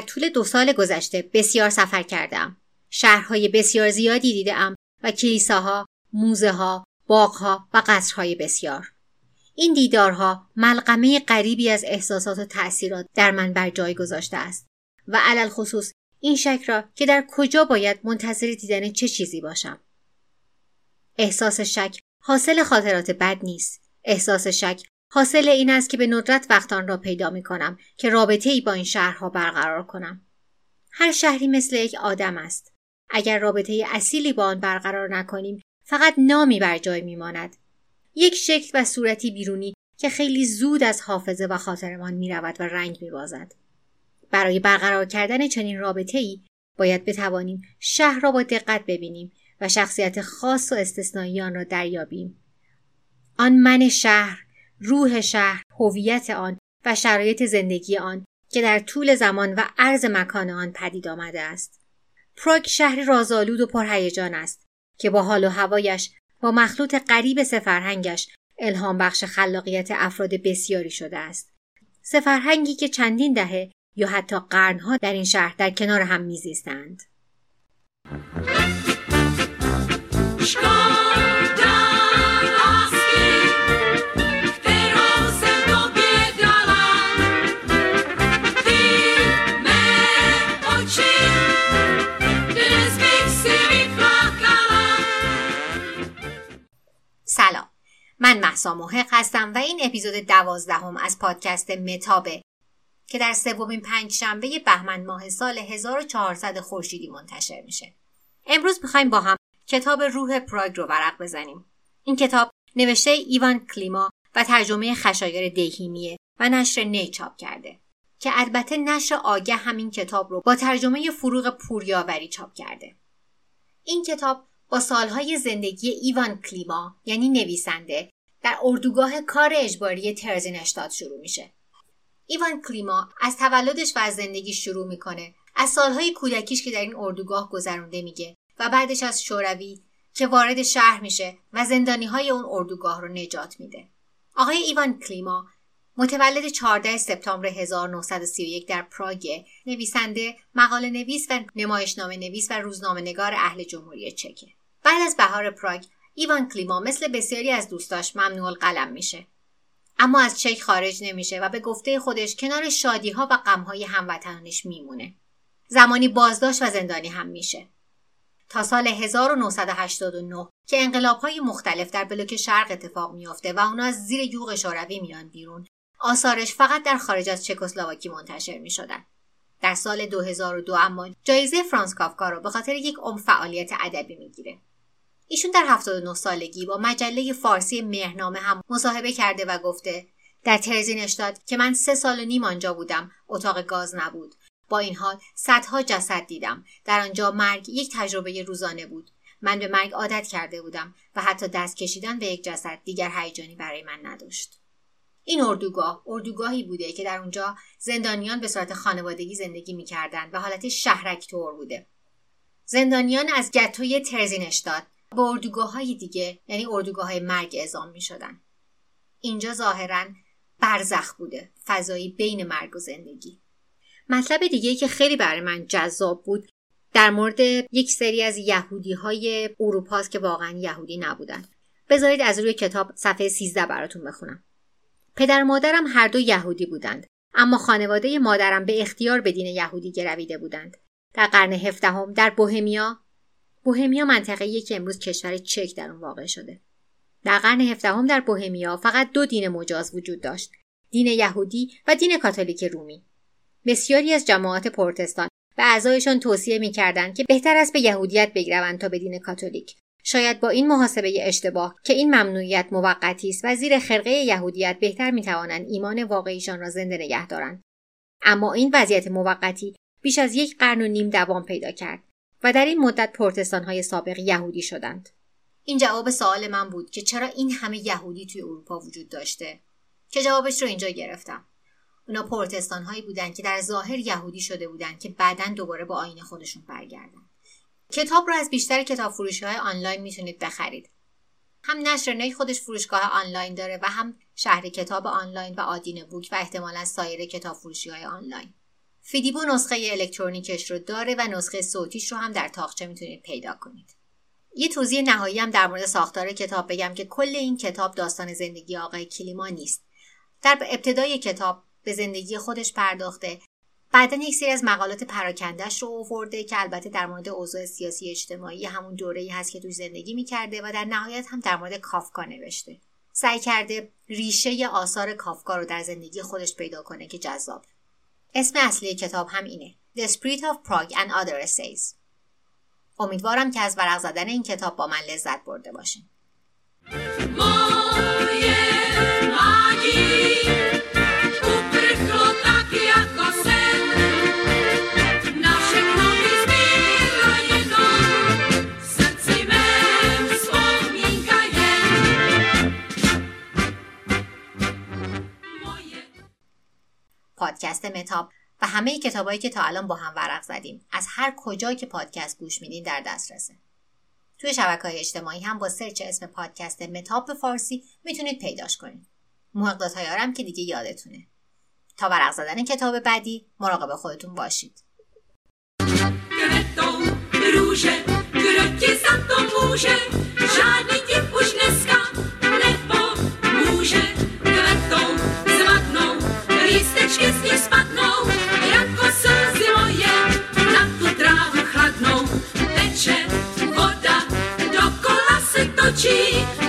طول دو سال گذشته بسیار سفر کردم. شهرهای بسیار زیادی دیدم و کلیساها، موزه ها، باغها و قصرهای بسیار. این دیدارها ملغمه غریبی از احساسات و تأثیرات در من بر جای گذاشته است و علل خصوص این شک را که در کجا باید منتظر دیدن چه چیزی باشم. احساس شک حاصل خاطرات بد نیست. احساس شک حاصل این است که به ندرت وقتان را پیدا می کنم که رابطه ای با این شهرها برقرار کنم. هر شهری مثل یک آدم است. اگر رابطه اصیلی با آن برقرار نکنیم فقط نامی بر جای میماند یک شکل و صورتی بیرونی که خیلی زود از حافظه و خاطرمان می رود و رنگ می بازد. برای برقرار کردن چنین رابطه ای باید بتوانیم شهر را با دقت ببینیم و شخصیت خاص و استثنایی آن را دریابیم. آن من شهر، روح شهر، هویت آن و شرایط زندگی آن که در طول زمان و عرض مکان آن پدید آمده است. پراگ شهر رازآلود و پرهیجان است که با حال و هوایش با مخلوط غریب سفرهنگش الهام بخش خلاقیت افراد بسیاری شده است. سفرهنگی که چندین دهه یا حتی قرنها در این شهر در کنار هم میزیستند. محسا محق هستم و این اپیزود دوازدهم از پادکست متابه که در سومین پنج شنبه بهمن ماه سال 1400 خورشیدی منتشر میشه. امروز می‌خوایم با هم کتاب روح پراگ رو ورق بزنیم. این کتاب نوشته ایوان کلیما و ترجمه خشایار دهیمیه و نشر نی چاپ کرده که البته نشر آگه همین کتاب رو با ترجمه فروغ پوریاوری چاپ کرده. این کتاب با سالهای زندگی ایوان کلیما یعنی نویسنده در اردوگاه کار اجباری ترزینشتاد شروع میشه. ایوان کلیما از تولدش و از زندگی شروع می‌کنه از سالهای کودکیش که در این اردوگاه گذرونده میگه و بعدش از شوروی که وارد شهر میشه و زندانی های اون اردوگاه رو نجات میده. آقای ایوان کلیما متولد 14 سپتامبر 1931 در پراگ نویسنده مقاله نویس و نمایشنامه نویس و روزنامه نگار اهل جمهوری چکه بعد از بهار پراگ ایوان کلیما مثل بسیاری از دوستاش ممنوع قلم میشه اما از چک خارج نمیشه و به گفته خودش کنار شادی ها و غم های هموطنانش میمونه زمانی بازداشت و زندانی هم میشه تا سال 1989 که انقلاب های مختلف در بلوک شرق اتفاق میافته و اونا از زیر یوغ شوروی میان بیرون آثارش فقط در خارج از چکسلواکی منتشر می شدن. در سال 2002 اما جایزه فرانس کافکا رو به خاطر یک عمر فعالیت ادبی می‌گیره. ایشون در 79 سالگی با مجله فارسی مهرنامه هم مصاحبه کرده و گفته در ترزینشتاد که من سه سال و نیم آنجا بودم اتاق گاز نبود. با این حال صدها جسد دیدم. در آنجا مرگ یک تجربه روزانه بود. من به مرگ عادت کرده بودم و حتی دست کشیدن به یک جسد دیگر هیجانی برای من نداشت. این اردوگاه اردوگاهی بوده که در اونجا زندانیان به صورت خانوادگی زندگی می‌کردند و حالت شهرک طور بوده. زندانیان از گتوی ترزینشتاد به اردوگاه های دیگه یعنی اردوگاه های مرگ اعزام می شدن. اینجا ظاهرا برزخ بوده فضایی بین مرگ و زندگی. مطلب دیگه که خیلی برای من جذاب بود در مورد یک سری از یهودی های اروپاست که واقعا یهودی نبودن. بذارید از روی کتاب صفحه 13 براتون بخونم. پدر مادرم هر دو یهودی بودند اما خانواده مادرم به اختیار به دین یهودی گرویده بودند. در قرن هفدهم در بوهمیا بوهمیا منطقه که امروز کشور چک در آن واقع شده. در قرن هفدهم در بوهمیا فقط دو دین مجاز وجود داشت دین یهودی و دین کاتولیک رومی. بسیاری از جماعات پروتستان به اعضایشان توصیه می‌کردند که بهتر است به یهودیت بگروند تا به دین کاتولیک. شاید با این محاسبه اشتباه که این ممنوعیت موقتی است و زیر خرقه یهودیت بهتر می‌توانند ایمان واقعیشان را زنده نگه دارند. اما این وضعیت موقتی بیش از یک قرن و نیم دوام پیدا کرد. و در این مدت پروتستانهای سابق یهودی شدند. این جواب سوال من بود که چرا این همه یهودی توی اروپا وجود داشته؟ که جوابش رو اینجا گرفتم. اونا پروتستان هایی بودند که در ظاهر یهودی شده بودند که بعدا دوباره با آین خودشون برگردن. کتاب رو از بیشتر کتاب فروشی های آنلاین می‌تونید بخرید. هم نشر نی خودش فروشگاه آنلاین داره و هم شهر کتاب آنلاین و آدین بوک و احتمالا سایر کتاب فروشی های آنلاین. فیدیبو نسخه الکترونیکش رو داره و نسخه صوتیش رو هم در تاقچه می‌تونید پیدا کنید. یه توضیح نهایی هم در مورد ساختار کتاب بگم که کل این کتاب داستان زندگی آقای کلیما نیست. در ابتدای کتاب به زندگی خودش پرداخته بعدا یک سری از مقالات پراکندش رو آورده که البته در مورد اوضاع سیاسی اجتماعی همون دوره ای هست که توش زندگی می‌کرده و در نهایت هم در مورد کافکا نوشته سعی کرده ریشه آثار کافکا رو در زندگی خودش پیدا کنه که جذاب اسم اصلی کتاب هم اینه. The Spirit of Prague and Other Essays. امیدوارم که از ورق زدن این کتاب با من لذت برده باشین. پادکست متاب و همه کتابایی که تا الان با هم ورق زدیم. از هر کجا که پادکست گوش میدین در دسترسه. توی شبکه های اجتماعی هم با سرچ اسم پادکست متاب به فارسی می‌تونید پیداش کنید محقدات های که دیگه یادتونه. تا ورق زدن کتاب بعدی مراقب خودتون باشید. cheek.